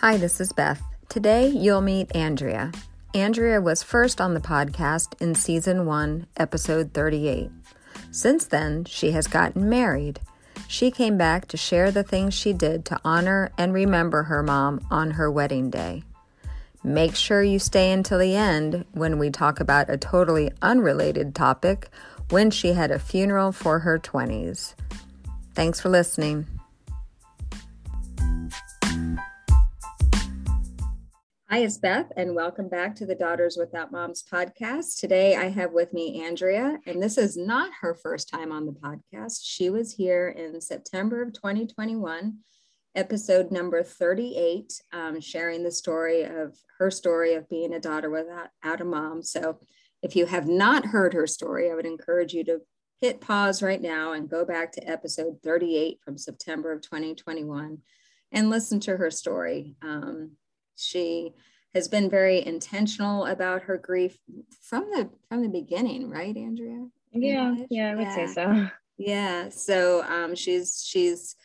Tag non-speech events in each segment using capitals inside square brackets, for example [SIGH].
Hi, this is Beth. Today you'll meet Andrea. Andrea was first on the podcast in season 1, episode 38. Since then, she has gotten married. She came back to share the things she did to honor and remember her mom on her wedding day. Make sure you stay until the end when we talk about a totally unrelated topic when she had a funeral for her 20s. Thanks for listening. Hi, it's Beth, and welcome back to the Daughters Without Moms podcast. Today I have with me Andrea, and this is not her first time on the podcast. She was here in September of 2021, episode number 38, um, sharing the story of her story of being a daughter without a mom. So if you have not heard her story, I would encourage you to hit pause right now and go back to episode 38 from September of 2021 and listen to her story. Um, she has been very intentional about her grief from the from the beginning, right, Andrea? Yeah, yeah, I would yeah. say so. Yeah, so um, she's she's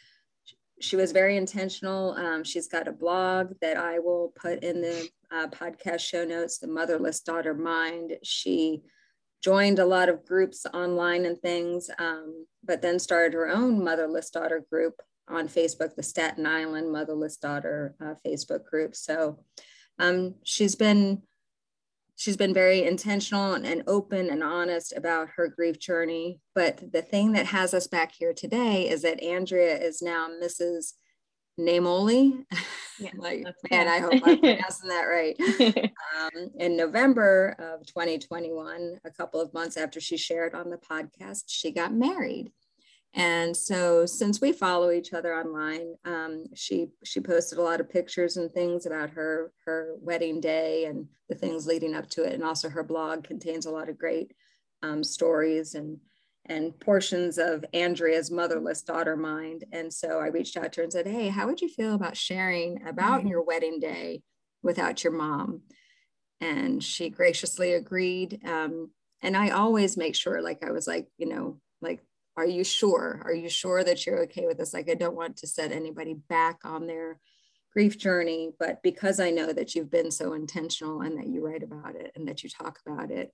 she was very intentional. Um, she's got a blog that I will put in the uh, podcast show notes. The Motherless Daughter Mind. She joined a lot of groups online and things, um, but then started her own motherless daughter group on Facebook, the Staten Island Motherless Daughter uh, Facebook group. So um, she's been she's been very intentional and open and honest about her grief journey. But the thing that has us back here today is that Andrea is now Mrs. Namoli. Yeah, [LAUGHS] like, man, I hope I'm [LAUGHS] pronouncing that right. um, in November of 2021, a couple of months after she shared on the podcast, she got married. And so, since we follow each other online, um, she she posted a lot of pictures and things about her her wedding day and the things leading up to it, and also her blog contains a lot of great um, stories and and portions of Andrea's motherless daughter mind. And so, I reached out to her and said, "Hey, how would you feel about sharing about mm-hmm. your wedding day without your mom?" And she graciously agreed. Um, and I always make sure, like I was like, you know, like are you sure? Are you sure that you're okay with this? Like, I don't want to set anybody back on their grief journey, but because I know that you've been so intentional and that you write about it and that you talk about it,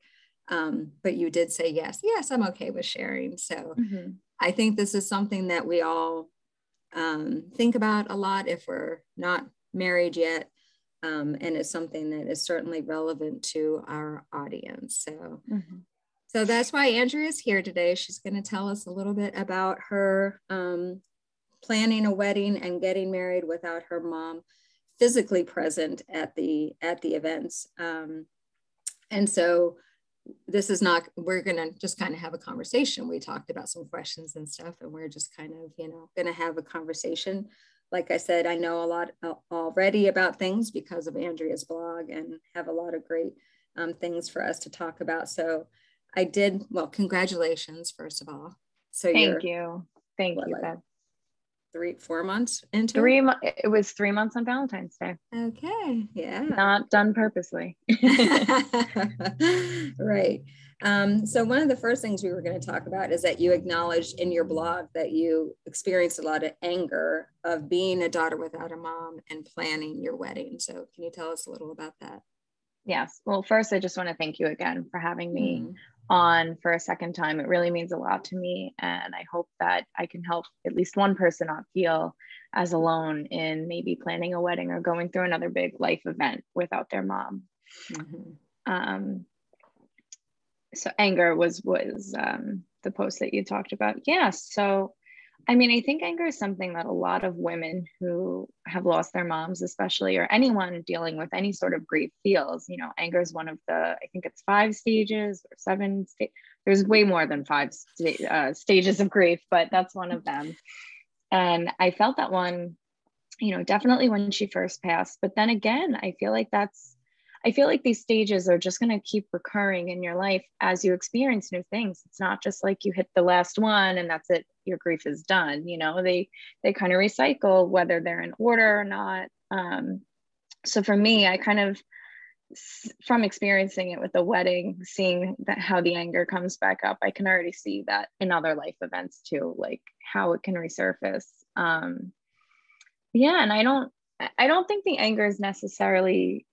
um, but you did say yes, yes, I'm okay with sharing. So mm-hmm. I think this is something that we all um, think about a lot if we're not married yet. Um, and it's something that is certainly relevant to our audience. So mm-hmm. So that's why Andrea is here today. She's going to tell us a little bit about her um, planning a wedding and getting married without her mom physically present at the at the events. Um, and so this is not we're going to just kind of have a conversation we talked about some questions and stuff and we're just kind of you know going to have a conversation like i said i know a lot uh, already about things because of andrea's blog and have a lot of great um, things for us to talk about so I did well. Congratulations, first of all. So thank you, thank what, you. Like three, four months into three. It was three months on Valentine's Day. Okay, yeah, not done purposely. [LAUGHS] [LAUGHS] right. Um, so one of the first things we were going to talk about is that you acknowledged in your blog that you experienced a lot of anger of being a daughter without a mom and planning your wedding. So can you tell us a little about that? Yes. Well, first, I just want to thank you again for having me mm on for a second time. It really means a lot to me. And I hope that I can help at least one person not feel as alone in maybe planning a wedding or going through another big life event without their mom. Mm-hmm. Um, so anger was was um, the post that you talked about. Yeah, so I mean, I think anger is something that a lot of women who have lost their moms, especially, or anyone dealing with any sort of grief feels. You know, anger is one of the, I think it's five stages or seven. Sta- There's way more than five sta- uh, stages of grief, but that's one of them. And I felt that one, you know, definitely when she first passed. But then again, I feel like that's I feel like these stages are just going to keep recurring in your life as you experience new things. It's not just like you hit the last one and that's it, your grief is done. You know, they they kind of recycle whether they're in order or not. Um, so for me, I kind of from experiencing it with the wedding, seeing that how the anger comes back up, I can already see that in other life events too, like how it can resurface. Um, yeah, and I don't I don't think the anger is necessarily,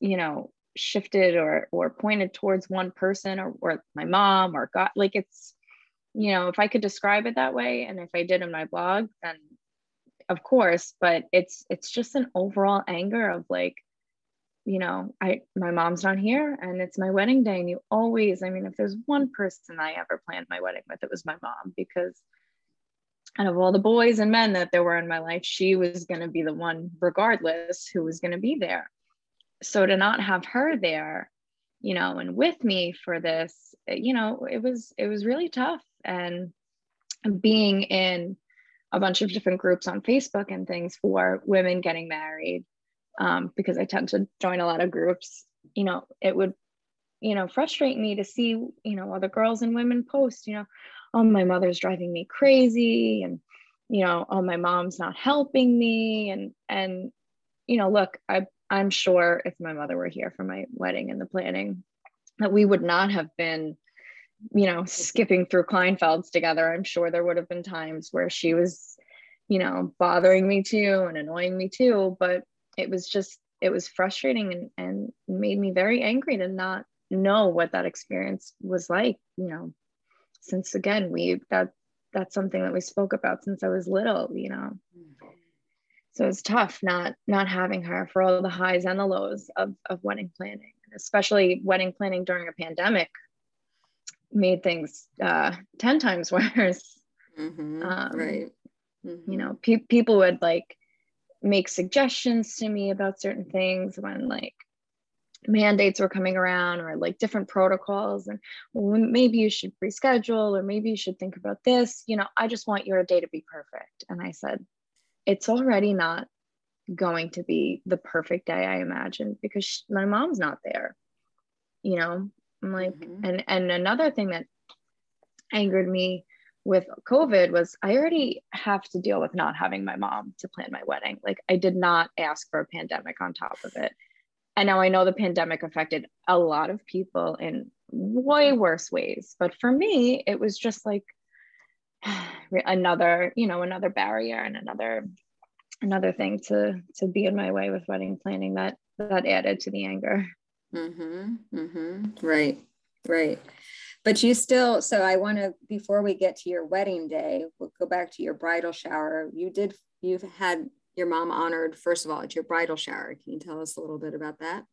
you know, shifted or or pointed towards one person or, or my mom or God. Like it's, you know, if I could describe it that way, and if I did in my blog, then of course, but it's it's just an overall anger of like, you know, I my mom's not here and it's my wedding day. And you always, I mean, if there's one person I ever planned my wedding with, it was my mom because and of all the boys and men that there were in my life, she was going to be the one, regardless, who was going to be there. So to not have her there, you know, and with me for this, you know, it was it was really tough. And being in a bunch of different groups on Facebook and things for women getting married, um, because I tend to join a lot of groups, you know, it would, you know, frustrate me to see, you know, other girls and women post, you know, oh, my mother's driving me crazy and, you know, oh, my mom's not helping me. And, and, you know, look, I, I'm sure if my mother were here for my wedding and the planning, that we would not have been, you know, skipping through Kleinfelds together. I'm sure there would have been times where she was, you know, bothering me too and annoying me too. But it was just, it was frustrating and, and made me very angry to not know what that experience was like, you know, since again we that that's something that we spoke about since I was little, you know. Hmm. So it's tough not not having her for all the highs and the lows of of wedding planning, especially wedding planning during a pandemic made things uh, 10 times [LAUGHS] worse. Mm-hmm, um, right. Mm-hmm. You know, pe- people would like make suggestions to me about certain things when like mandates were coming around or like different protocols and well, maybe you should reschedule or maybe you should think about this you know i just want your day to be perfect and i said it's already not going to be the perfect day i imagined because she, my mom's not there you know i'm like mm-hmm. and and another thing that angered me with covid was i already have to deal with not having my mom to plan my wedding like i did not ask for a pandemic on top of it and now I know the pandemic affected a lot of people in way worse ways. But for me, it was just like [SIGHS] another, you know, another barrier and another another thing to to be in my way with wedding planning that that added to the anger. Mm-hmm. Mm-hmm. Right. Right. But you still, so I want to, before we get to your wedding day, we'll go back to your bridal shower. You did, you've had your mom honored, first of all, at your bridal shower. Can you tell us a little bit about that?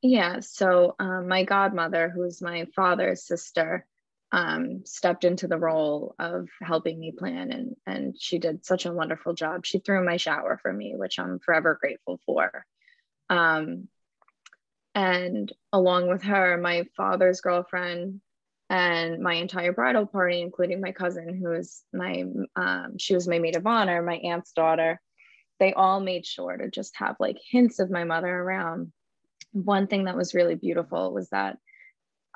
Yeah. So, um, my godmother, who's my father's sister, um, stepped into the role of helping me plan, and and she did such a wonderful job. She threw my shower for me, which I'm forever grateful for. Um, and along with her, my father's girlfriend and my entire bridal party, including my cousin, who is my um, she was my maid of honor, my aunt's daughter they all made sure to just have like hints of my mother around. One thing that was really beautiful was that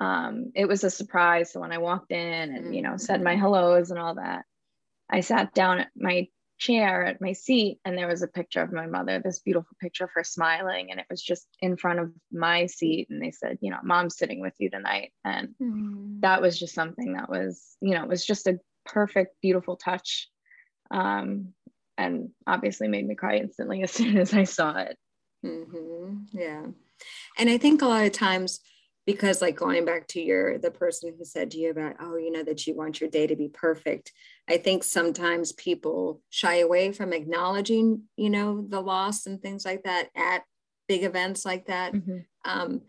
um, it was a surprise. So when I walked in and, you know, said my hellos and all that, I sat down at my chair at my seat and there was a picture of my mother, this beautiful picture of her smiling. And it was just in front of my seat. And they said, you know, mom's sitting with you tonight. And mm. that was just something that was, you know, it was just a perfect, beautiful touch. Um, and obviously made me cry instantly [LAUGHS] as soon as I saw it. Mm-hmm. Yeah. And I think a lot of times, because like going back to your the person who said to you about oh you know that you want your day to be perfect i think sometimes people shy away from acknowledging you know the loss and things like that at big events like that. Mm-hmm. um,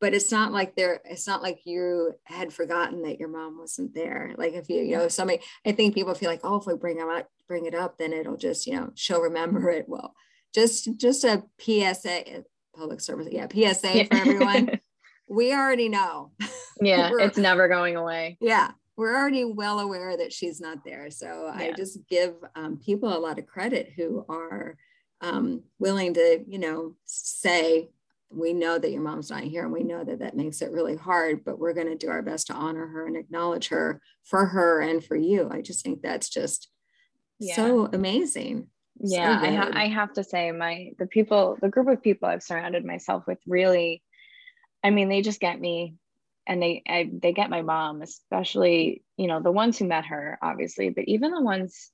but it's not like there it's not like you had forgotten that your mom wasn't there. Like if you you know somebody i think people feel like oh if we bring them up bring it up then it'll just you know she'll remember it. Well just just a psa public service yeah psa yeah. for everyone [LAUGHS] we already know. [LAUGHS] Yeah it's never going away. Yeah we're already well aware that she's not there. So yeah. i just give um, people a lot of credit who are um, willing to you know say we know that your mom's not here and we know that that makes it really hard but we're going to do our best to honor her and acknowledge her for her and for you. I just think that's just yeah. so amazing. Yeah so I, ha- I have to say my the people the group of people i've surrounded myself with really i mean they just get me and they I, they get my mom especially you know the ones who met her obviously but even the ones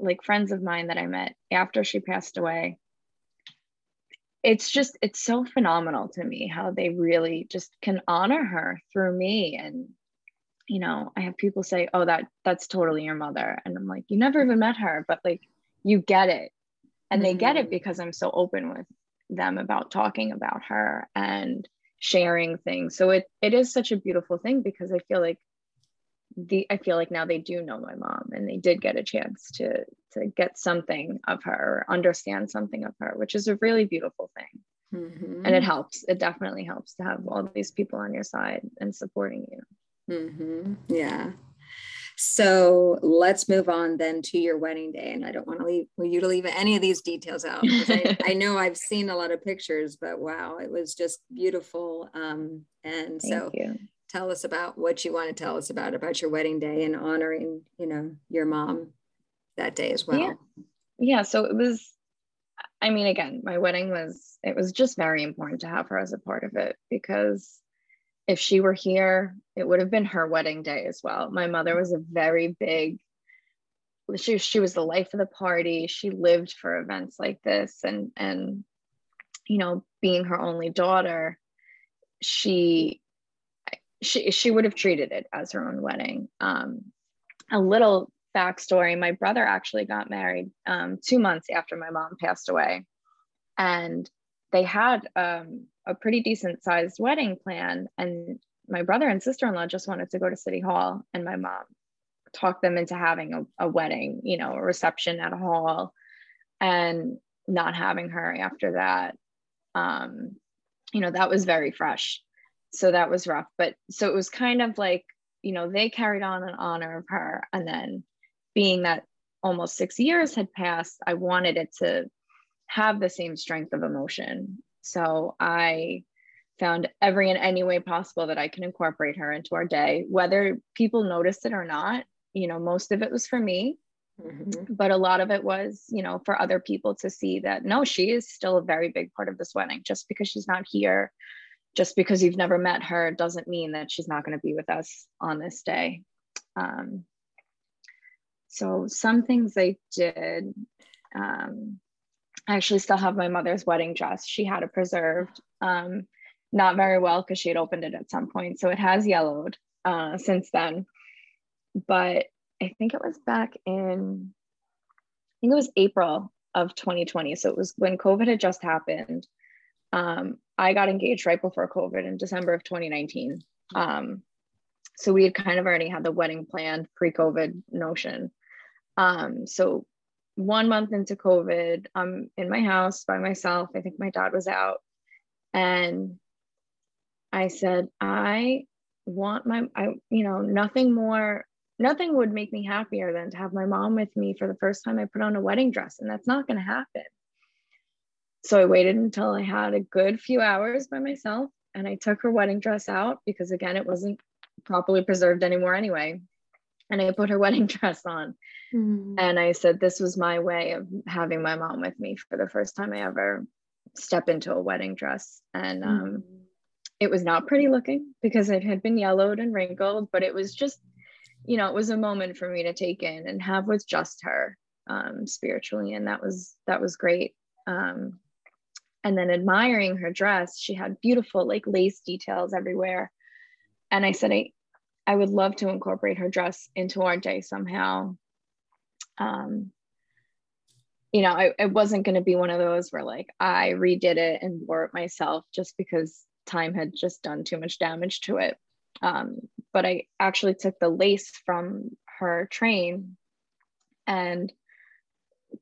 like friends of mine that i met after she passed away it's just it's so phenomenal to me how they really just can honor her through me and you know i have people say oh that that's totally your mother and i'm like you never even met her but like you get it and mm-hmm. they get it mm-hmm. because i'm so open with them about talking about her and sharing things so it it is such a beautiful thing because i feel like the I feel like now they do know my mom and they did get a chance to to get something of her or understand something of her, which is a really beautiful thing. Mm-hmm. And it helps. It definitely helps to have all these people on your side and supporting you. Mm-hmm. Yeah. So let's move on then to your wedding day. And I don't want to leave you to leave any of these details out. I, [LAUGHS] I, know I've seen a lot of pictures, but wow, it was just beautiful. Um, and Thank so you tell us about what you want to tell us about about your wedding day and honoring you know your mom that day as well yeah, yeah so it was i mean again my wedding was it was just very important to have her as a part of it because if she were here it would have been her wedding day as well. My mother was a very big she, she was the life of the party. She lived for events like this and and you know being her only daughter she she she would have treated it as her own wedding. Um, a little backstory: my brother actually got married um, two months after my mom passed away, and they had um, a pretty decent sized wedding plan. And my brother and sister in law just wanted to go to City Hall, and my mom talked them into having a, a wedding, you know, a reception at a hall, and not having her after that. Um, you know, that was very fresh so that was rough but so it was kind of like you know they carried on in honor of her and then being that almost six years had passed i wanted it to have the same strength of emotion so i found every and any way possible that i can incorporate her into our day whether people noticed it or not you know most of it was for me mm-hmm. but a lot of it was you know for other people to see that no she is still a very big part of this wedding just because she's not here just because you've never met her doesn't mean that she's not going to be with us on this day. Um, so some things I did, um, I actually still have my mother's wedding dress. She had it preserved, um, not very well because she had opened it at some point. So it has yellowed uh, since then. But I think it was back in, I think it was April of 2020. So it was when COVID had just happened. Um, I got engaged right before COVID in December of 2019. Um, so we had kind of already had the wedding planned pre-COVID notion. Um, so one month into COVID, I'm in my house by myself. I think my dad was out. And I said, I want my, I, you know, nothing more, nothing would make me happier than to have my mom with me for the first time I put on a wedding dress. And that's not going to happen. So I waited until I had a good few hours by myself and I took her wedding dress out because, again, it wasn't properly preserved anymore anyway. And I put her [LAUGHS] wedding dress on. Mm. And I said, This was my way of having my mom with me for the first time I ever step into a wedding dress. And um, mm. it was not pretty looking because it had been yellowed and wrinkled, but it was just, you know, it was a moment for me to take in and have with just her um, spiritually. And that was, that was great. Um, and then admiring her dress she had beautiful like lace details everywhere and i said i i would love to incorporate her dress into our day somehow um you know I, it wasn't going to be one of those where like i redid it and wore it myself just because time had just done too much damage to it um but i actually took the lace from her train and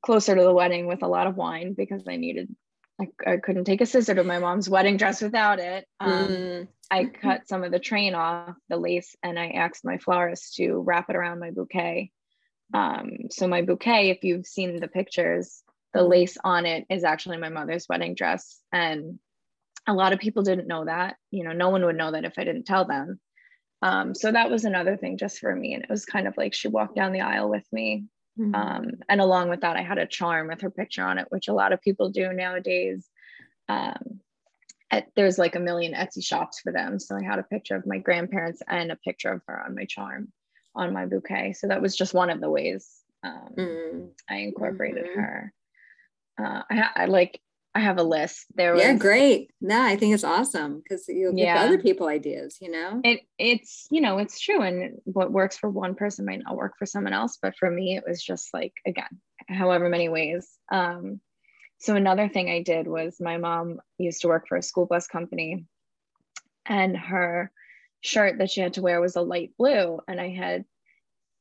closer to the wedding with a lot of wine because I needed I, I couldn't take a scissor to my mom's wedding dress without it. Um, mm. I cut some of the train off the lace and I asked my florist to wrap it around my bouquet. Um, so my bouquet, if you've seen the pictures, the lace on it is actually my mother's wedding dress. And a lot of people didn't know that. You know, no one would know that if I didn't tell them. Um, so that was another thing just for me. And it was kind of like she walked down the aisle with me Mm-hmm. Um, and along with that, I had a charm with her picture on it, which a lot of people do nowadays. Um, there's like a million Etsy shops for them. So I had a picture of my grandparents and a picture of her on my charm on my bouquet. So that was just one of the ways um, mm-hmm. I incorporated mm-hmm. her. Uh, I, I, like I have a list. There was, yeah, great. No, I think it's awesome because you'll give yeah. other people ideas. You know, it it's you know it's true, and what works for one person might not work for someone else. But for me, it was just like again, however many ways. Um, so another thing I did was my mom used to work for a school bus company, and her shirt that she had to wear was a light blue, and I had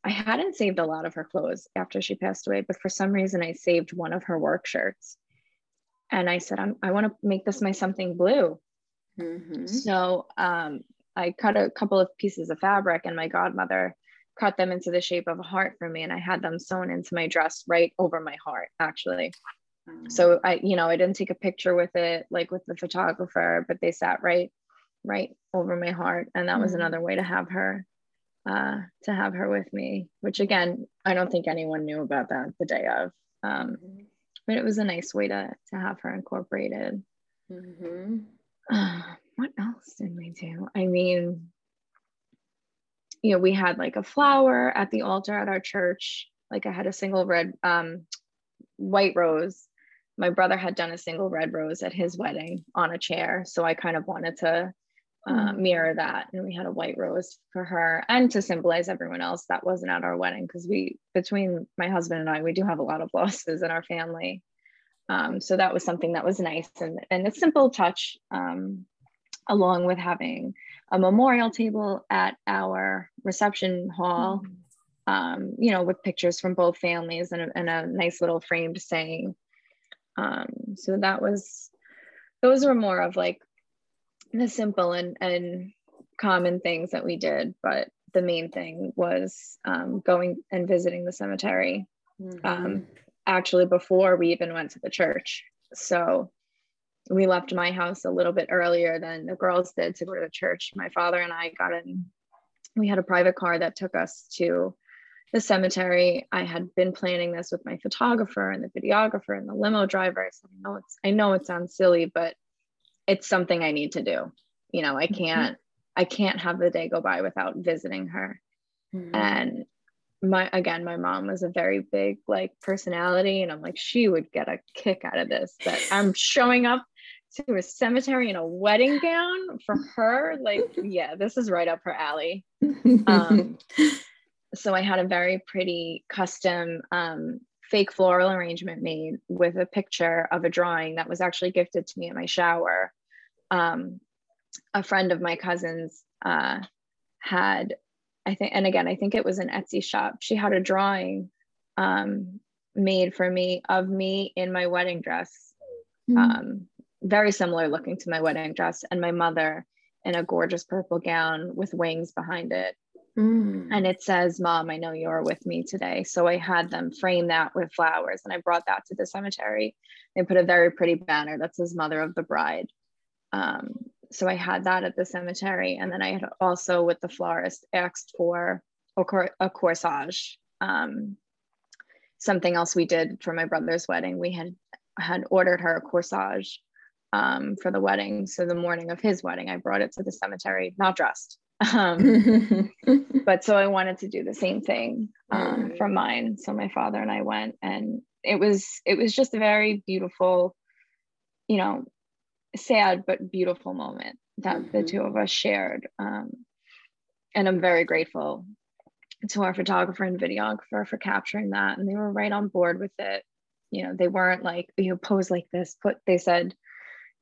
I hadn't saved a lot of her clothes after she passed away, but for some reason I saved one of her work shirts and I said, I'm, I want to make this my something blue. Mm-hmm. So um, I cut a couple of pieces of fabric, and my godmother cut them into the shape of a heart for me, and I had them sewn into my dress right over my heart, actually. Mm-hmm. So I, you know, I didn't take a picture with it like with the photographer, but they sat right, right over my heart, and that was another way to have her, uh, to have her with me. Which again, I don't think anyone knew about that the day of. Um, mm-hmm but it was a nice way to to have her incorporated. Mm-hmm. Uh, [SIGHS] what else did we do? I mean, you know, we had like a flower at the altar at our church. Like I had a single red, um, white rose. My brother had done a single red rose at his wedding on a chair, so I kind of wanted to uh, mm-hmm. mirror that, and we had a white rose for her, and to symbolize everyone else that wasn't at our wedding, because we, between my husband and I, we do have a lot of [LAUGHS] losses in our family. Um, so that was something that was nice and, and a simple touch, um, along with having a memorial table at our reception hall, mm-hmm. um, you know, with pictures from both families and a, and a nice little framed saying. Um, so that was, those were more of like the simple and, and common things that we did. But the main thing was um, going and visiting the cemetery. Mm-hmm. Um, actually before we even went to the church. So we left my house a little bit earlier than the girls did to go to the church. My father and I got in, we had a private car that took us to the cemetery. I had been planning this with my photographer and the videographer and the limo driver. So I know it's I know it sounds silly, but it's something I need to do. You know, I mm-hmm. can't mm-hmm. I can't have the day go by without visiting her. Mm-hmm. And my again my mom was a very big like personality and i'm like she would get a kick out of this that i'm [LAUGHS] showing up to a cemetery in a wedding gown for her like yeah this is right up her alley [LAUGHS] um, so i had a very pretty custom um, fake floral arrangement made with a picture of a drawing that was actually gifted to me at my shower um, a friend of my cousin's uh, had I think, and again, I think it was an Etsy shop. She had a drawing um, made for me of me in my wedding dress, mm-hmm. um, very similar looking to my wedding dress, and my mother in a gorgeous purple gown with wings behind it. Mm. And it says, Mom, I know you're with me today. So I had them frame that with flowers and I brought that to the cemetery. They put a very pretty banner that says Mother of the Bride. Um, so I had that at the cemetery. And then I had also, with the florist, asked for a, cor- a corsage. Um, something else we did for my brother's wedding, we had had ordered her a corsage um, for the wedding. So the morning of his wedding, I brought it to the cemetery, not dressed. Um, [LAUGHS] but so I wanted to do the same thing um, for mine. So my father and I went, and it was it was just a very beautiful, you know, sad but beautiful moment that mm-hmm. the two of us shared. Um, and I'm very grateful to our photographer and videographer for capturing that. And they were right on board with it. You know, they weren't like, you know, pose like this, but they said,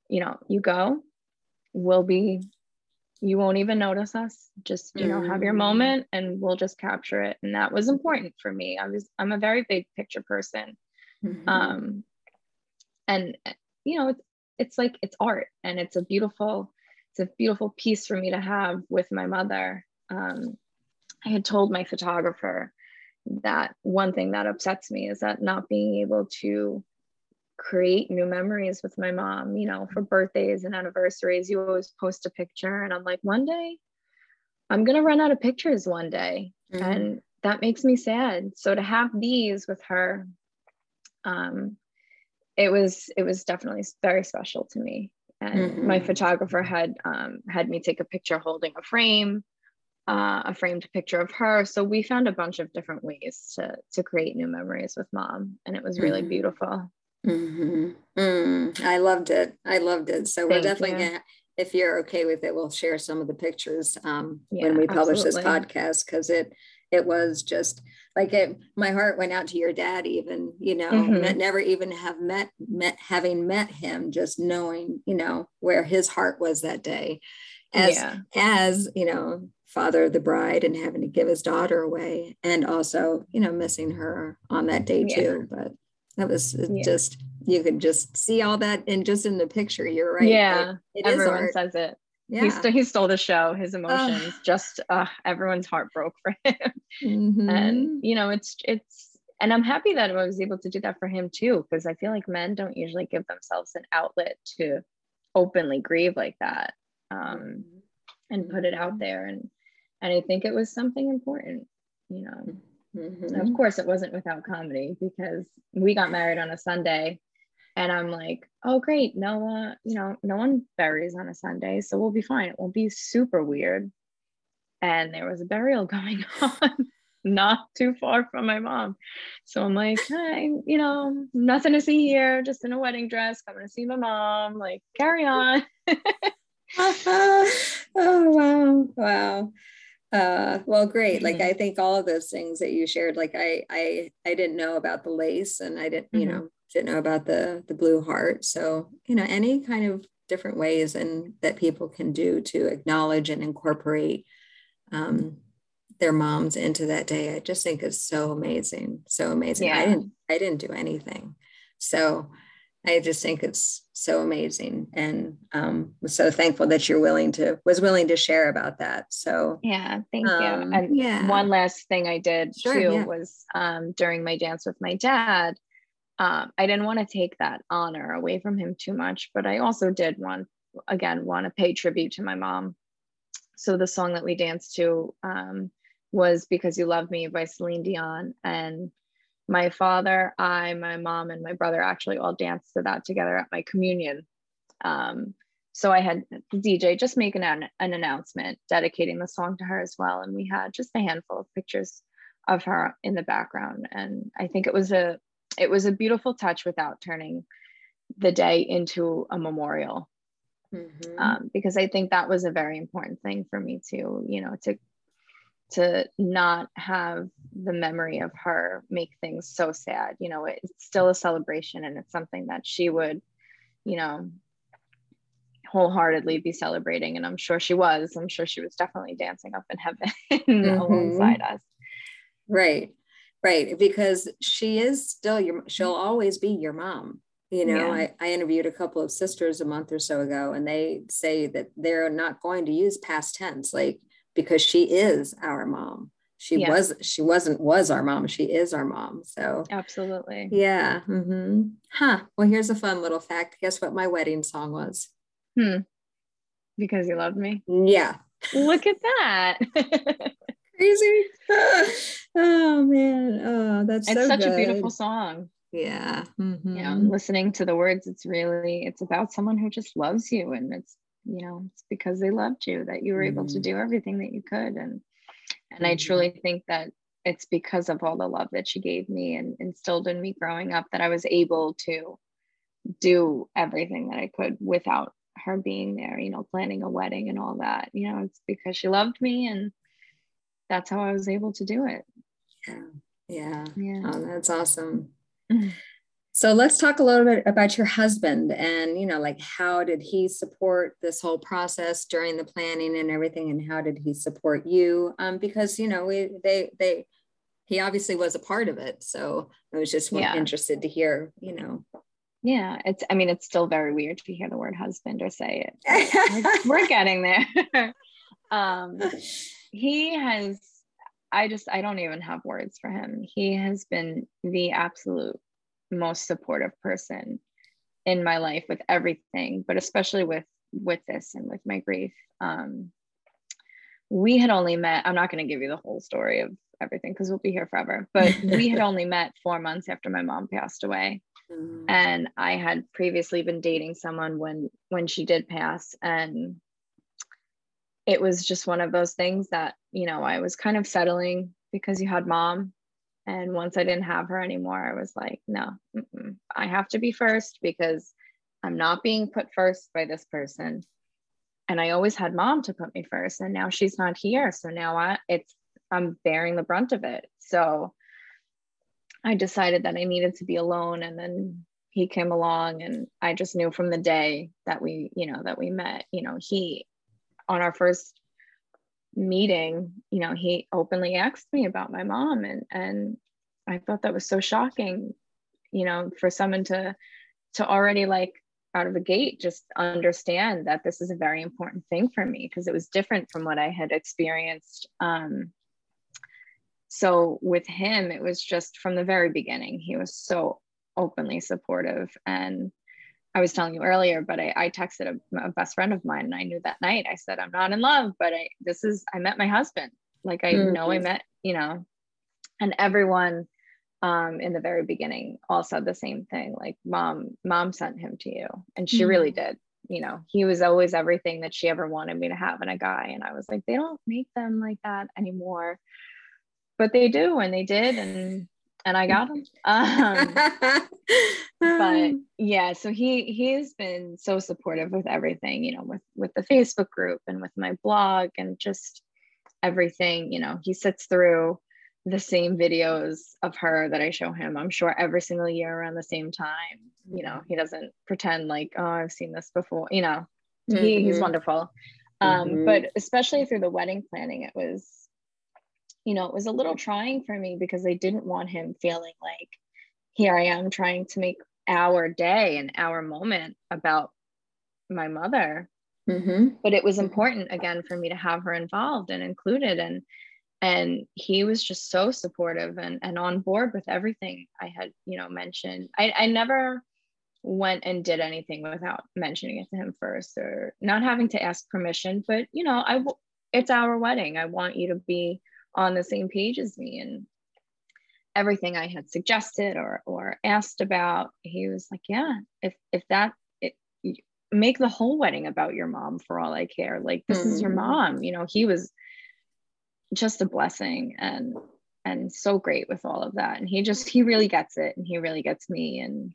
you know, you go, we'll be, you won't even notice us. Just, you know, mm-hmm. have your mm-hmm. moment and we'll just capture it. And that was important for me. I was, I'm a very big picture person. Mm-hmm. Um, and, you know, it's, it's like it's art and it's a beautiful it's a beautiful piece for me to have with my mother um, i had told my photographer that one thing that upsets me is that not being able to create new memories with my mom you know for birthdays and anniversaries you always post a picture and i'm like one day i'm going to run out of pictures one day mm-hmm. and that makes me sad so to have these with her um, it was it was definitely very special to me and mm-hmm. my photographer had um, had me take a picture holding a frame uh, a framed picture of her so we found a bunch of different ways to to create new memories with mom and it was really mm-hmm. beautiful Mm-hmm. Mm, I loved it. I loved it. So Thank we're definitely you. gonna, if you're okay with it, we'll share some of the pictures um, yeah, when we publish absolutely. this podcast because it it was just like it, my heart went out to your dad even you know mm-hmm. never even have met met having met him just knowing you know where his heart was that day as yeah. as you know father of the bride and having to give his daughter away and also you know missing her on that day yeah. too but that was yeah. just you could just see all that and just in the picture you're right yeah it, it everyone says it yeah. he, st- he stole the show his emotions just uh, everyone's heart broke for him [LAUGHS] mm-hmm. and you know it's it's and i'm happy that i was able to do that for him too because i feel like men don't usually give themselves an outlet to openly grieve like that um, mm-hmm. and put it out there and and i think it was something important you know mm-hmm. of course it wasn't without comedy because we got married on a sunday and I'm like, oh, great. No, uh, you know, no one buries on a Sunday. So we'll be fine. It won't be super weird. And there was a burial [LAUGHS] going on not too far from my mom. So I'm like, hey, you know, nothing to see here, just in a wedding dress, coming to see my mom. Like, carry on. [LAUGHS] [LAUGHS] oh, wow. Wow. Uh, well, great. Like, mm-hmm. I think all of those things that you shared, like I, I, I didn't know about the lace and I didn't, mm-hmm. you know, didn't know about the the blue heart so you know any kind of different ways and that people can do to acknowledge and incorporate um, their moms into that day i just think is so amazing so amazing yeah. i didn't i didn't do anything so i just think it's so amazing and um, was so thankful that you're willing to was willing to share about that so yeah thank um, you and yeah one last thing i did sure, too yeah. was um, during my dance with my dad um, I didn't want to take that honor away from him too much, but I also did want, again, want to pay tribute to my mom. So the song that we danced to um, was Because You Loved Me by Celine Dion. And my father, I, my mom, and my brother actually all danced to that together at my communion. Um, so I had the DJ just make an, an announcement dedicating the song to her as well. And we had just a handful of pictures of her in the background. And I think it was a it was a beautiful touch without turning the day into a memorial mm-hmm. um, because i think that was a very important thing for me to, you know to to not have the memory of her make things so sad you know it's still a celebration and it's something that she would you know wholeheartedly be celebrating. And i'm sure she was. I'm sure she was definitely dancing up in heaven [LAUGHS] mm-hmm. alongside us. Right. Right. Because she is still your she'll always be your mom. You know yeah. I, I interviewed a couple of sisters a month or so ago and they say that they're not going to use past tense. Like because she is our mom she yeah. was she wasn't was our mom she is our mom so absolutely yeah mm-hmm. huh well here's a fun little fact guess what my wedding song was hmm because you loved me yeah look at that [LAUGHS] crazy. [LAUGHS] oh man. Oh, that's it's so such good. a beautiful song. Yeah. Mm-hmm. Know, listening to the words, it's really it's about someone who just loves you and it's you know, it's because they loved you that you were mm-hmm. able to mm-hmm. do everything that you could. And and I mm-hmm. truly think that it's because of all the love that she gave me and instilled in me growing up that I was able to do everything that I could without her being there, you know, planning a wedding and all that. You know, it's because she loved me and that's how I was able to do it. Yeah. Yeah. yeah. Oh, that's awesome. So let's talk a little bit about your husband and, you know, like how did he support this whole process during the planning and everything? And how did he support you? Um, because, you know, we, they, they, he obviously was a part of it. So I was just yeah. interested to hear, you know. Yeah. It's, I mean, it's still very weird to hear the word husband or say it. [LAUGHS] we're getting there. [LAUGHS] um, he has i just i don't even have words for him he has been the absolute most supportive person in my life with everything but especially with with this and with my grief um we had only met i'm not going to give you the whole story of everything because we'll be here forever but [LAUGHS] we had only met four months after my mom passed away mm. and i had previously been dating someone when when she did pass and it was just one of those things that you know i was kind of settling because you had mom and once i didn't have her anymore i was like no I have to be first because I'm not being put first by this person. And I always had mom to put me first. And now she's not here. So now I it's I'm bearing the brunt of it. So I decided that I needed to be alone. And then he came along and I just knew from the day that we, you know, that we met, you know, he on our first meeting, you know, he openly asked me about my mom and and I thought that was so shocking, you know, for someone to to already like out of the gate just understand that this is a very important thing for me because it was different from what I had experienced. Um, so with him, it was just from the very beginning, he was so openly supportive. And I was telling you earlier, but I, I texted a, a, best friend of mine and I knew that night, I said, I'm not in love, but I, this is, I met my husband. Like I mm-hmm. know I met, you know, and everyone um, in the very beginning all said the same thing like mom mom sent him to you and she mm-hmm. really did you know he was always everything that she ever wanted me to have in a guy and i was like they don't make them like that anymore but they do and they did and and i got him [LAUGHS] um, but [LAUGHS] yeah so he he's been so supportive with everything you know with with the facebook group and with my blog and just everything you know he sits through the same videos of her that I show him, I'm sure every single year around the same time. You know, he doesn't pretend like, oh, I've seen this before, you know, mm-hmm. he, he's mm-hmm. wonderful. Um, mm-hmm. But especially through the wedding planning, it was, you know, it was a little trying for me because I didn't want him feeling like, here I am trying to make our day and our moment about my mother. Mm-hmm. But it was important again for me to have her involved and included. And and he was just so supportive and, and on board with everything i had you know mentioned I, I never went and did anything without mentioning it to him first or not having to ask permission but you know i it's our wedding i want you to be on the same page as me and everything i had suggested or or asked about he was like yeah if if that it, make the whole wedding about your mom for all i care like this mm-hmm. is your mm-hmm. mom you know he was just a blessing and and so great with all of that and he just he really gets it and he really gets me and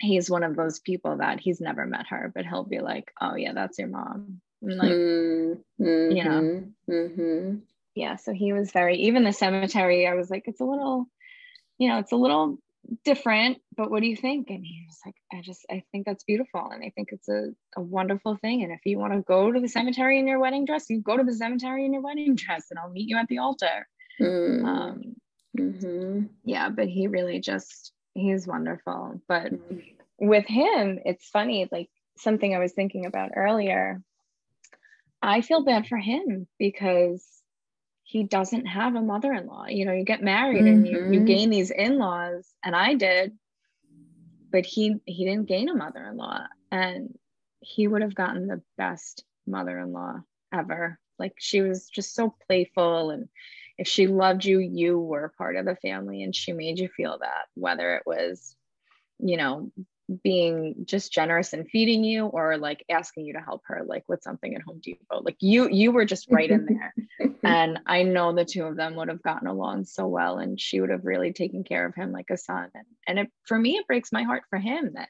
he's one of those people that he's never met her but he'll be like oh yeah that's your mom and like mm-hmm. you know mm-hmm. Yeah so he was very even the cemetery i was like it's a little you know it's a little different but what do you think and he was like i just i think that's beautiful and i think it's a, a wonderful thing and if you want to go to the cemetery in your wedding dress you go to the cemetery in your wedding dress and i'll meet you at the altar mm. um, mm-hmm. yeah but he really just he's wonderful but mm-hmm. with him it's funny like something i was thinking about earlier i feel bad for him because he doesn't have a mother-in-law you know you get married mm-hmm. and you, you mm-hmm. gain these in-laws and i did but he he didn't gain a mother-in-law and he would have gotten the best mother-in-law ever like she was just so playful and if she loved you you were part of the family and she made you feel that whether it was you know being just generous and feeding you or like asking you to help her like with something at home depot. Like you you were just right in there. [LAUGHS] And i know the two of them would have gotten along so well and she would have really taken care of him like a son. And, and it for me it breaks my heart for him that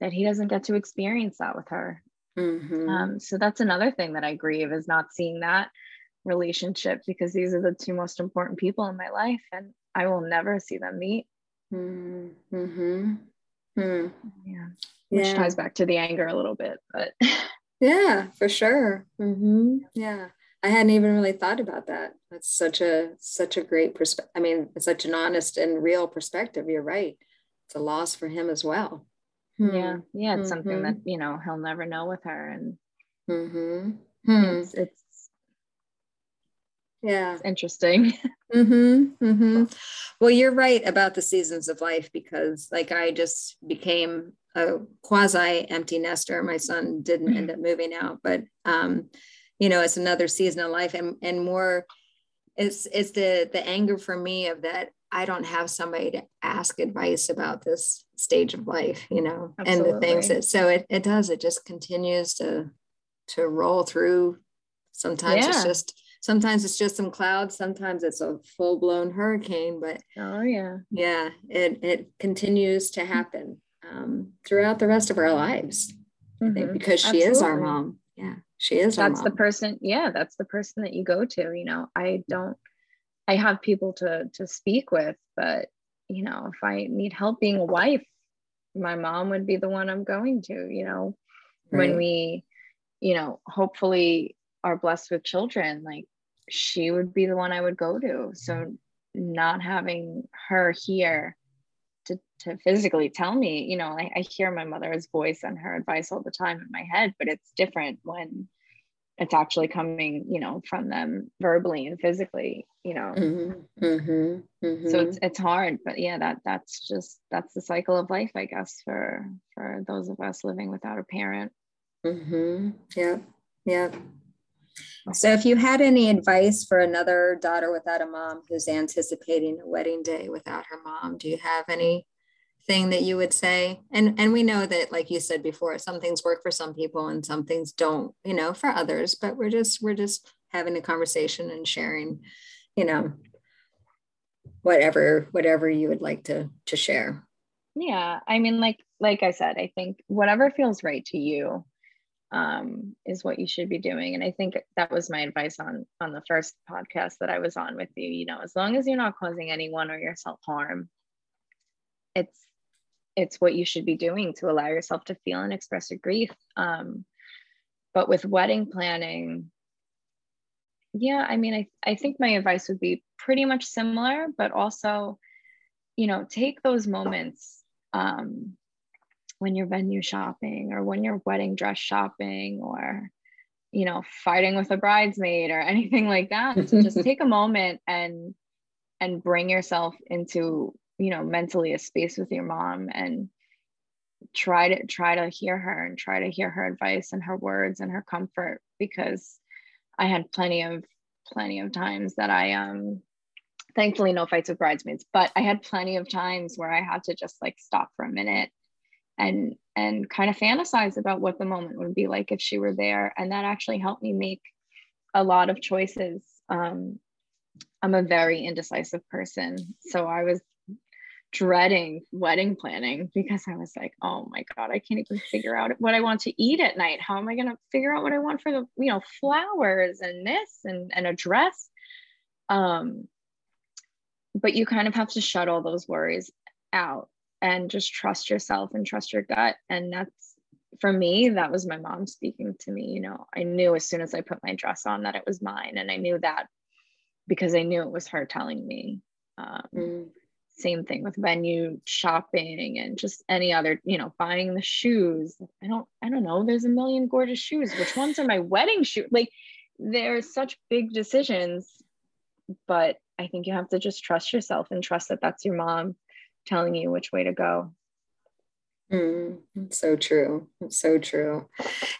that he doesn't get to experience that with her. Mm-hmm. um, so that's another thing that i grieve is not seeing that relationship because these are the two most important people in my life and i will never see them meet. Mm-hmm. Hmm. Yeah. Which yeah. ties back to the anger a little bit, but [LAUGHS] yeah, for sure. Mm-hmm. Yeah. I hadn't even really thought about that. That's such a such a great perspective. I mean, it's such an honest and real perspective. You're right. It's a loss for him as well. Hmm. Yeah, yeah. It's mm-hmm. something that you know he'll never know with her, and mm-hmm. hmm. it's, it's yeah it's interesting [LAUGHS] mm-hmm, mm-hmm. well you're right about the seasons of life because like i just became a quasi empty nester my son didn't end up moving out but um you know it's another season of life and and more it's it's the the anger for me of that i don't have somebody to ask advice about this stage of life you know Absolutely. and the things that so it, it does it just continues to to roll through sometimes yeah. it's just sometimes it's just some clouds sometimes it's a full-blown hurricane but oh yeah yeah it it continues to happen um, throughout the rest of our lives. Mm-hmm. Think mm-hmm. because she Absolutely. is our mom. Yeah, she is. That's the person. Yeah, that's the person that you go to. You know, I don't. I have people to to speak with, but you know, if I need help being a wife, my mom would be the one I'm going to. You know, right. when we, you know, hopefully are blessed with children, like she would be the one I would go to. So not having her here to, to physically tell me, you know, I, I hear my mother's voice and her advice all the time in my head, but it's different when it's actually coming, you know, from them verbally and physically, you know. Mm-hmm, mm-hmm, mm-hmm. So it's it's hard, but yeah, that that's just that's the cycle of life, I guess, for for those of us living without a parent. Mm-hmm. Yeah, yeah. So, if you had any advice for another daughter without a mom who's anticipating a wedding day without her mom, do you have anything that you would say? And and we know that, like you said before, some things work for some people and some things don't, you know, for others. But we're just we're just having a conversation and sharing, you know, whatever whatever you would like to to share. Yeah, I mean, like like I said, I think whatever feels right to you um, is what you should be doing. And I think that was my advice on on the first podcast that I was on with you. You know, as long as you're not causing anyone or yourself harm, it's it's what you should be doing to allow yourself to feel and express your grief. Um, but with wedding planning, yeah, I mean, I, I think my advice would be pretty much similar, but also, you know, take those moments um, when you're venue shopping or when you're wedding dress shopping or you know fighting with a bridesmaid or [LAUGHS] anything like that. So just [LAUGHS] take a moment and and bring yourself into you know mentally a space with your mom and try to try to hear her and try to hear her advice and her words and her comfort because i had plenty of plenty of times that i um thankfully no fights with bridesmaids but i had plenty of times where i had to just like stop for a minute and and kind of fantasize about what the moment would be like if she were there. And that actually helped me make a lot of choices. Um, i'm a very indecisive person. So i was dreading wedding planning because i was like oh my god i can't even figure out what i want to eat at night. How am i going to figure out what i want for the you know flowers and this and, and a dress? Um but you kind of have to shut all those worries out and just trust yourself and trust your gut. And that's for me, that was my mom speaking to me. You know, I knew as soon as I put my dress on that it was mine. And I knew that because I knew it was her telling me. Um, mm. Same thing with venue shopping and just any other, you know, buying the shoes. I don't, I don't know. There's a million gorgeous shoes. Which ones are my wedding shoes? Like, there's such big decisions, but I think you have to just trust yourself and trust that that's your mom telling you which way to go. Mm, so true. so true.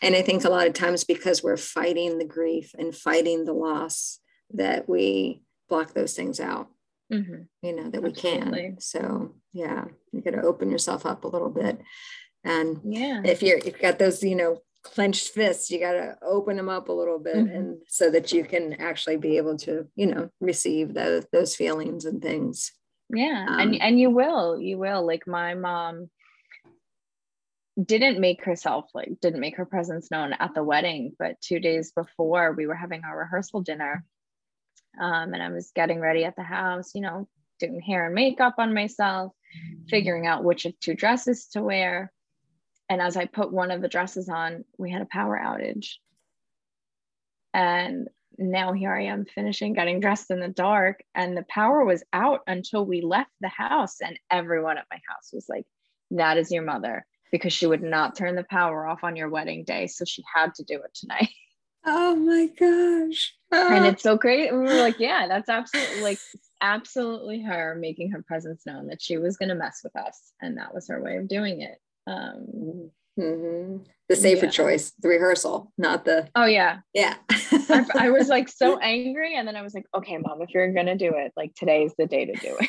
And I think a lot of times because we're fighting the grief and fighting the loss that we block those things out. Mm-hmm. You know, that Absolutely. we can. So yeah, you gotta open yourself up a little bit. And yeah, if you're you've got those, you know, clenched fists, you gotta open them up a little bit mm-hmm. and so that you can actually be able to, you know, receive those those feelings and things yeah um, and and you will you will like my mom didn't make herself like didn't make her presence known at the wedding but two days before we were having our rehearsal dinner um, and i was getting ready at the house you know doing hair and makeup on myself figuring out which of two dresses to wear and as i put one of the dresses on we had a power outage. And now here I am finishing getting dressed in the dark, and the power was out until we left the house. And everyone at my house was like, That is your mother, because she would not turn the power off on your wedding day. So she had to do it tonight. [LAUGHS] Oh my gosh. And it's so great. And we were like, Yeah, that's absolutely like absolutely her making her presence known that she was going to mess with us. And that was her way of doing it. Um, Mm-hmm. The safer yeah. choice, the rehearsal, not the. Oh yeah, yeah. I, I, was like so [LAUGHS] angry, and then I was like, "Okay, mom, if you're gonna do it, like today's the day to do it."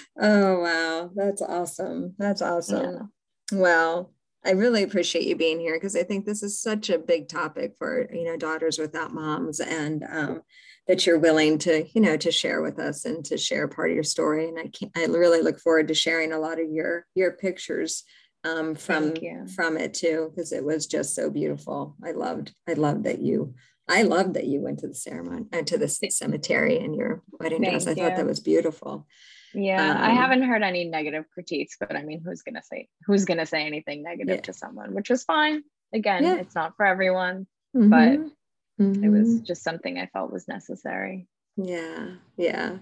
[LAUGHS] oh wow, that's awesome! That's awesome. Yeah. Well, I really appreciate you being here because I think this is such a big topic for you know daughters without moms, and um, that you're willing to you know to share with us and to share part of your story and i can i really look forward to sharing a lot of your your pictures um, from from it too because it was just so beautiful i loved i loved that you i loved that you went to the ceremony uh, to the cemetery in your wedding Thank dress i you. thought that was beautiful yeah um, i haven't heard any negative critiques but i mean who's gonna say who's gonna say anything negative yeah. to someone which was fine again yeah. it's not for everyone mm-hmm. but Mm-hmm. It was mm-hmm. just something I felt was necessary. Yeah, yeah.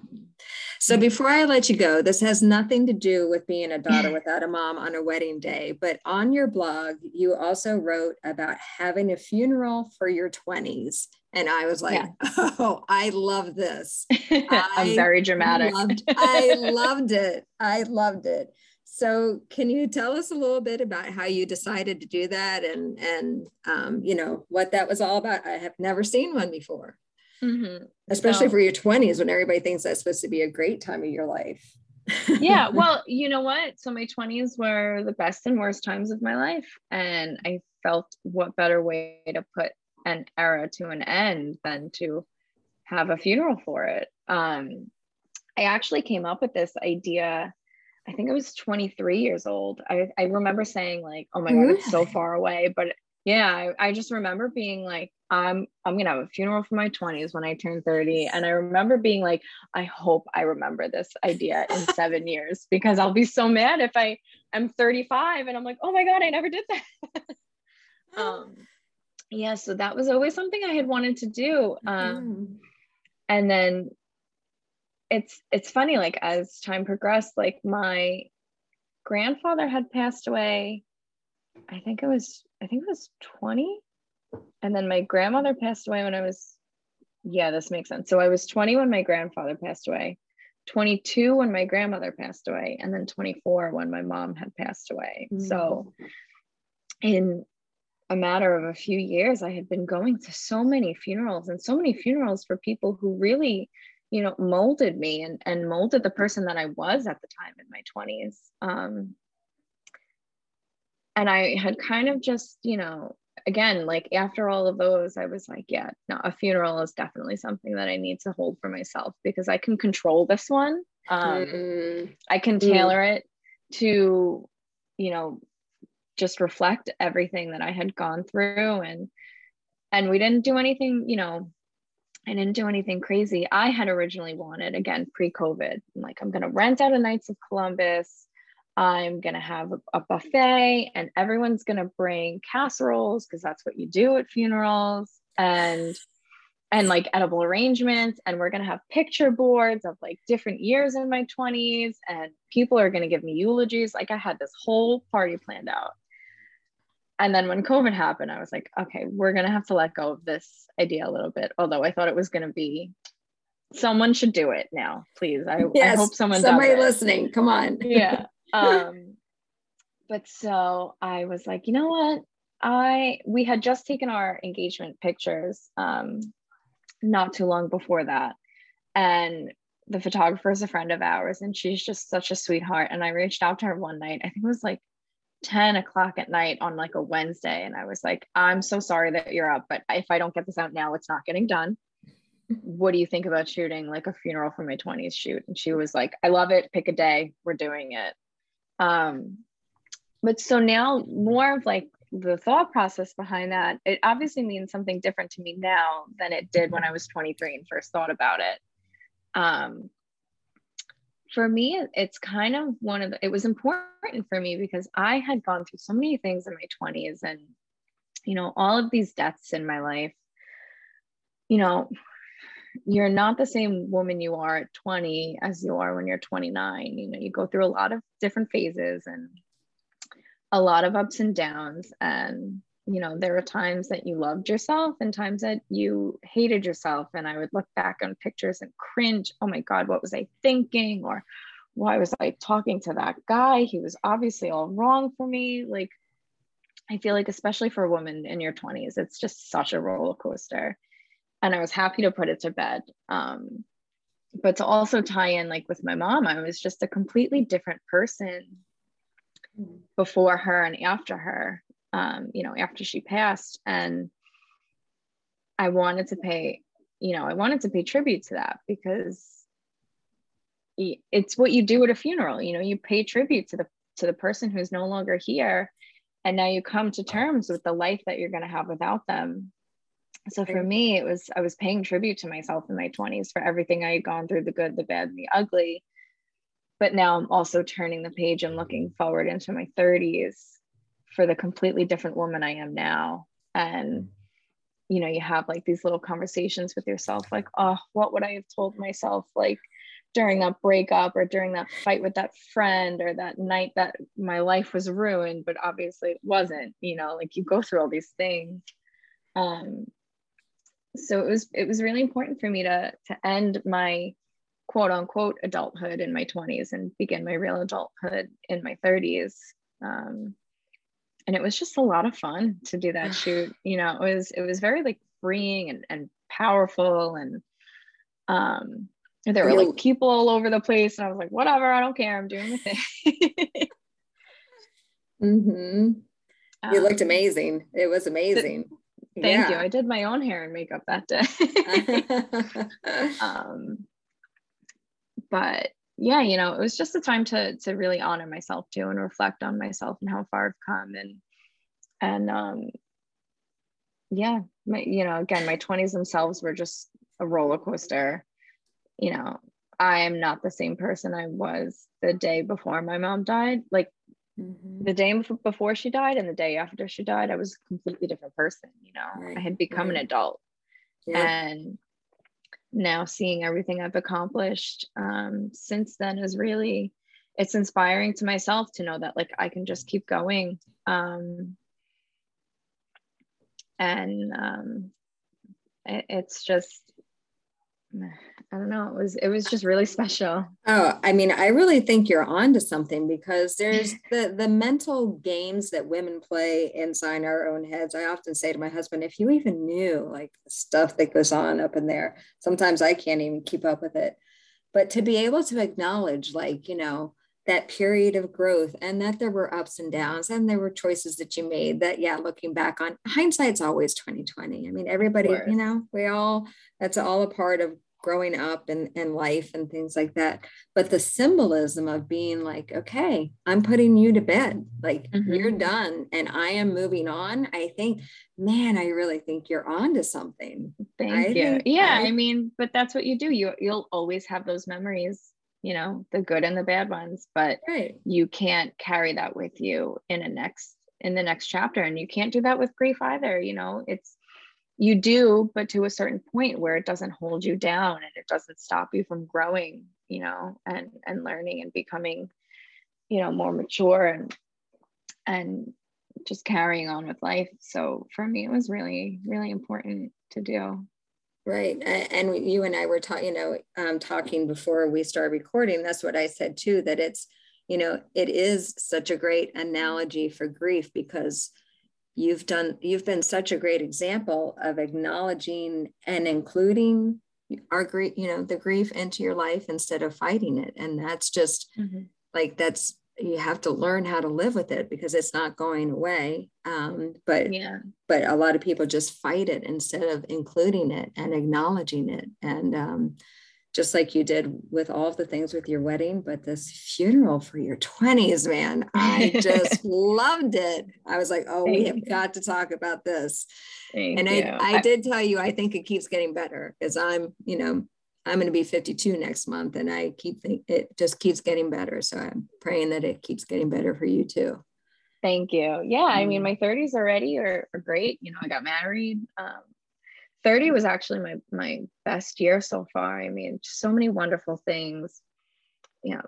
So before I let you go, this has nothing to do with being a daughter [LAUGHS] without a mom on a wedding day, but on your blog, you also wrote about having a funeral for your 20s. And I was like, yeah. [LAUGHS] oh, I love this. [LAUGHS] I'm very dramatic. Loved, I loved it. I loved it. So can you tell us a little bit about how you decided to do that and and um, you know what that was all about? I have never seen one before, mm-hmm. especially so, for your twenties when everybody thinks that's supposed to be a great time of your life. [LAUGHS] [LAUGHS] yeah, well, you know what? So my twenties were the best and worst times of my life, and I felt what better way to put an era to an end than to have a funeral for it. Um, I actually came up with this idea I think I was 23 years old. I, I remember saying like, oh my God, it's so far away. But yeah, I, I just remember being like, I'm I'm gonna have a funeral for my 20s when I turn 30. And I remember being like, I hope I remember this idea in [LAUGHS] seven years because I'll be so mad if I am 35 and I'm like, oh my God, I never did that. [GASPS] um yeah, so that was always something I had wanted to do. Um mm. and then it's it's funny like as time progressed like my grandfather had passed away i think it was i think it was 20 and then my grandmother passed away when i was yeah this makes sense. So i was 20 when my grandfather passed away 22 when my grandmother passed away and then 24 when my mom had passed away. Mm-hmm. so in a matter of a few years i had been going to so many funerals and so many funerals for people who really you know molded me and and molded the person that i was at the time in my 20s um and i had kind of just you know again like after all of those i was like yeah no a funeral is definitely something that i need to hold for myself because i can control this one um mm-hmm. i can mm. tailor mm. it to you know just reflect everything that i had gone through and and we didn't do anything you know I didn't do anything crazy. I had originally wanted, again, pre COVID, I'm like, I'm going to rent out a Knights of Columbus. I'm going to have a, buffet and everyone's going to bring casseroles because that's what you do at funerals and and like edible arrangements and we're going to have picture boards of like different years in my 20s and people are going to give me eulogies like I had this whole party planned out and then when COVID happened, I was like, okay, we're gonna have to let go of this idea a little bit. Although I thought it was gonna be someone should do it now, please. I, yes, I hope someone somebody listening. Come on. yeah. Um, but so I was like, you know what? I we had just taken our engagement pictures um not too long before that. And the photographer is a friend of ours and she's just such a sweetheart. And I reached out to her one night. I think it was like 10 o'clock at night on like a Wednesday. And I was like, I'm so sorry that you're up, but if I don't get this out now, it's not getting done. What do you think about shooting like a funeral for my 20s shoot? And she was like, I love it. Pick a day. We're doing it. Um, but so now more of like the thought process behind that, it obviously means something different to me now than it did when I was 23 and first thought about it. Um, for me it's kind of one of the, it was important for me because i had gone through so many things in my 20s and you know all of these deaths in my life you know you're not the same woman you are at 20 as you are when you're 29 you know you go through a lot of different phases and a lot of ups and downs. And you know there were times that you loved yourself and times that you hated yourself. And i would look back on pictures and cringe. Oh my god what was i thinking? Or why was i talking to that guy? He was obviously all wrong for me. Like i feel like especially for a woman in your 20s it's just such a roller coaster and i was happy to put it to bed um, but to also tie in like with my mom i was just a completely different person before her and after her um, you know, after she passed. And I wanted to pay you know, I wanted to pay tribute to that because it's what you do at a funeral. You know, you pay tribute to the to the person who's no longer here, and now you come to terms with the life that you're going to have without them. So for me, it was I was paying tribute to myself in my 20s for everything I had gone through, the good, the bad, and the ugly. But now I'm also turning the page and looking forward into my 30s for the completely different woman I am now. And you know, you have like these little conversations with yourself, like, oh, what would I have told myself like during that breakup or during that fight with that friend or that night that my life was ruined, but obviously it wasn't, you know, like you go through all these things. Um, so it was it was really important for me to to end my quote unquote adulthood in my 20s and begin my real adulthood in my 30s. Um, and it was just a lot of fun to do that [SIGHS] shoot. You know it was it was very like freeing and, and powerful and um there were like people all over the place and i was like whatever i don't care i'm doing the thing. [LAUGHS] Mm-hmm. you um, looked amazing. It was amazing thank yeah. you i did my own hair and makeup that day [LAUGHS] um but yeah, you know, it was just a time to to really honor myself too and reflect on myself and how far I've come and and um yeah, my you know, again, my 20s themselves were just a roller coaster. You know, I am not the same person I was the day before my mom died. Like mm-hmm. the day before she died and the day after she died, I was a completely different person, you know. Right. I had become right. an adult. Yeah. And now seeing everything I've accomplished um, since then is really it's inspiring to myself to know that like I can just keep going. Um, and um, it, it's just I don't know. It was it was just really special. Oh, I mean, I really think you're on to something because [LAUGHS] there's the the mental games that women play inside our own heads. I often say to my husband, if you even knew like the stuff that goes on up in there, sometimes I can't even keep up with it. But to be able to acknowledge, like, you know, that period of growth and that there were ups and downs and there were choices that you made that yeah looking back on hindsight's always 2020 i mean everybody you know we all that's all a part of growing up and, and life and things like that. But the symbolism of being like, okay, I'm putting you to bed, like mm-hmm. you're done and I am moving on. I think, man, I really think you're on to something. Thank I you. Yeah. I, I mean, but that's what you do. You you'll always have those memories, you know, the good and the bad ones, but right. you can't carry that with you in a next in the next chapter. And you can't do that with grief either. You know, it's you do but to a certain point where it doesn't hold you down and it doesn't stop you from growing you know and and learning and becoming you know more mature and and just carrying on with life. So for me it was really really important to do. Right. And you and i were talking you know um, talking before we started recording that's what i said too that it's you know it is such a great analogy for grief because you've done you've been such a great example of acknowledging and including our grief you know the grief into your life instead of fighting it. And that's just mm-hmm. like that's you have to learn how to live with it because it's not going away. Um, but yeah. but a lot of people just fight it instead of including it and acknowledging it. And um, just like you did with all of the things with your wedding, but this funeral for your 20s, man, [LAUGHS] I just loved it. I was like, oh, Thank we have you. got to talk about this. Thank and I, I, I did tell you, I think it keeps getting better because I'm, you know, I'm going to be 52 next month and I keep think it just keeps getting better. So I'm praying that it keeps getting better for you too. Thank you. Yeah. I mean, mm. my 30s already are, are great. You know, I got married. Um, 30 was actually my my best year so far. I mean, so many wonderful things. You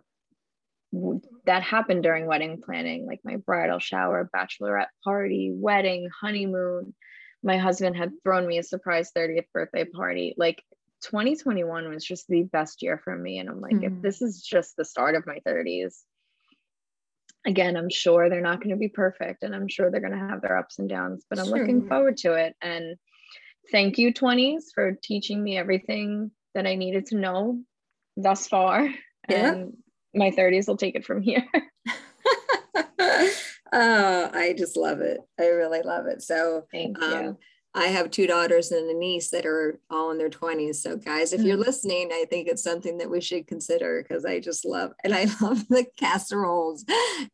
know, that happened during wedding planning, like my bridal shower, bachelorette party, wedding, honeymoon. My husband had thrown me a surprise 30th birthday party. Like 2021 was just the best year for me. And I'm like, mm-hmm. if this is just the start of my 30s, again, I'm sure they're not going to be perfect and I'm sure they're going to have their ups and downs, but I'm sure. looking forward to it. And thank you 20s for teaching me everything that I needed to know thus far. Yeah. And my 30s will take it from here. [LAUGHS] [LAUGHS] oh, I just love it. I really love it. So thank um, you. I have two daughters and a niece that are all in their 20s. So, guys, if you're mm. listening, I think it's something that we should consider because I just love and I [LAUGHS] love the casseroles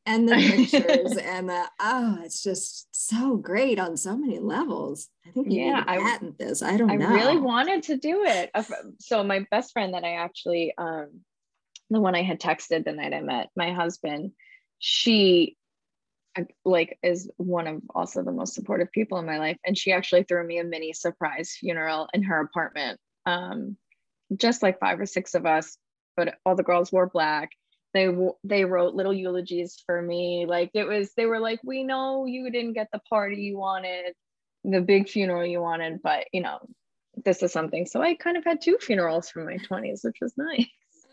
and the pictures [LAUGHS] and the oh, it's just so great on so many levels. I think you yeah, to patent I, this. I don't I know. I really wanted to do it. So my best friend that I actually um the one I had texted the night I met my husband, she like is one of also the most supportive people in my life. And she actually threw me a mini surprise funeral in her apartment um just like five or six of us but all the girls wore black. They they wrote little eulogies for me. Like it was they were like we know you didn't get the party you wanted the big funeral you wanted but you know this is something. So i kind of had two funerals for my 20s which was nice.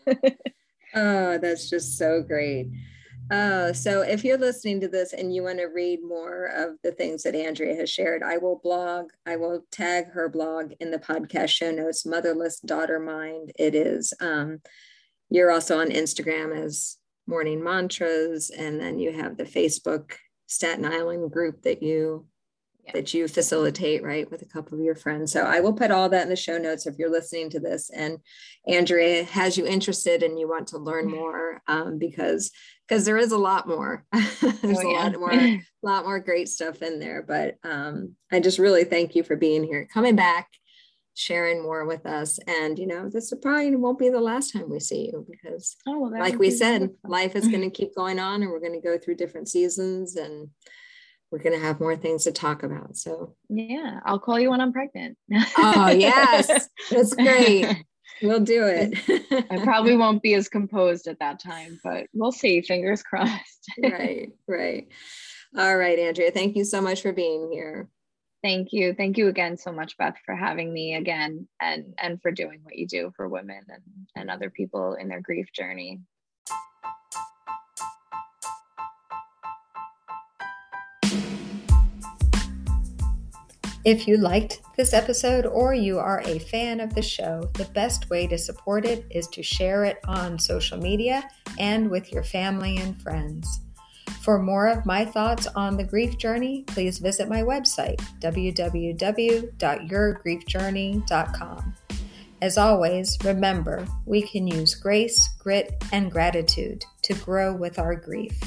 [LAUGHS] Oh that's just so great uh, so if you're listening to this and you want to read more of the things that Andrea has shared, I will blog, I will tag her blog in the podcast show notes, Motherless Daughter Mind. It is. Um, you're also on Instagram as Morning Mantras, and then you have the Facebook Staten Island group that you yeah. that you facilitate, right, with a couple of your friends. So I will put all that in the show notes if you're listening to this and Andrea has you interested and you want to learn more um, because because there is a lot more. [LAUGHS] There's oh, yeah. a lot more, a [LAUGHS] lot more great stuff in there. But um, I just really thank you for being here, coming back, sharing more with us. And you know, this probably won't be the last time we see you because, oh, well, like we said, wonderful. life is going to keep going on, and we're going to go through different seasons and we're going to have more things to talk about. So, yeah, I'll call you when I'm pregnant. oh, [LAUGHS] yes. That's great. We'll do it. I probably [LAUGHS] won't be as composed at that time, but we'll see. Fingers [LAUGHS] crossed. right, right. All right, Andrea, thank you so much for being here. Thank you. Thank you again so much, Beth, for having me again and and for doing what you do for women and, and other people in their grief journey. If you liked this episode or you are a fan of the show, the best way to support it is to share it on social media and with your family and friends. For more of my thoughts on the grief journey, please visit my website, www.yourgriefjourney.com. As always, remember we can use grace, grit, and gratitude to grow with our grief.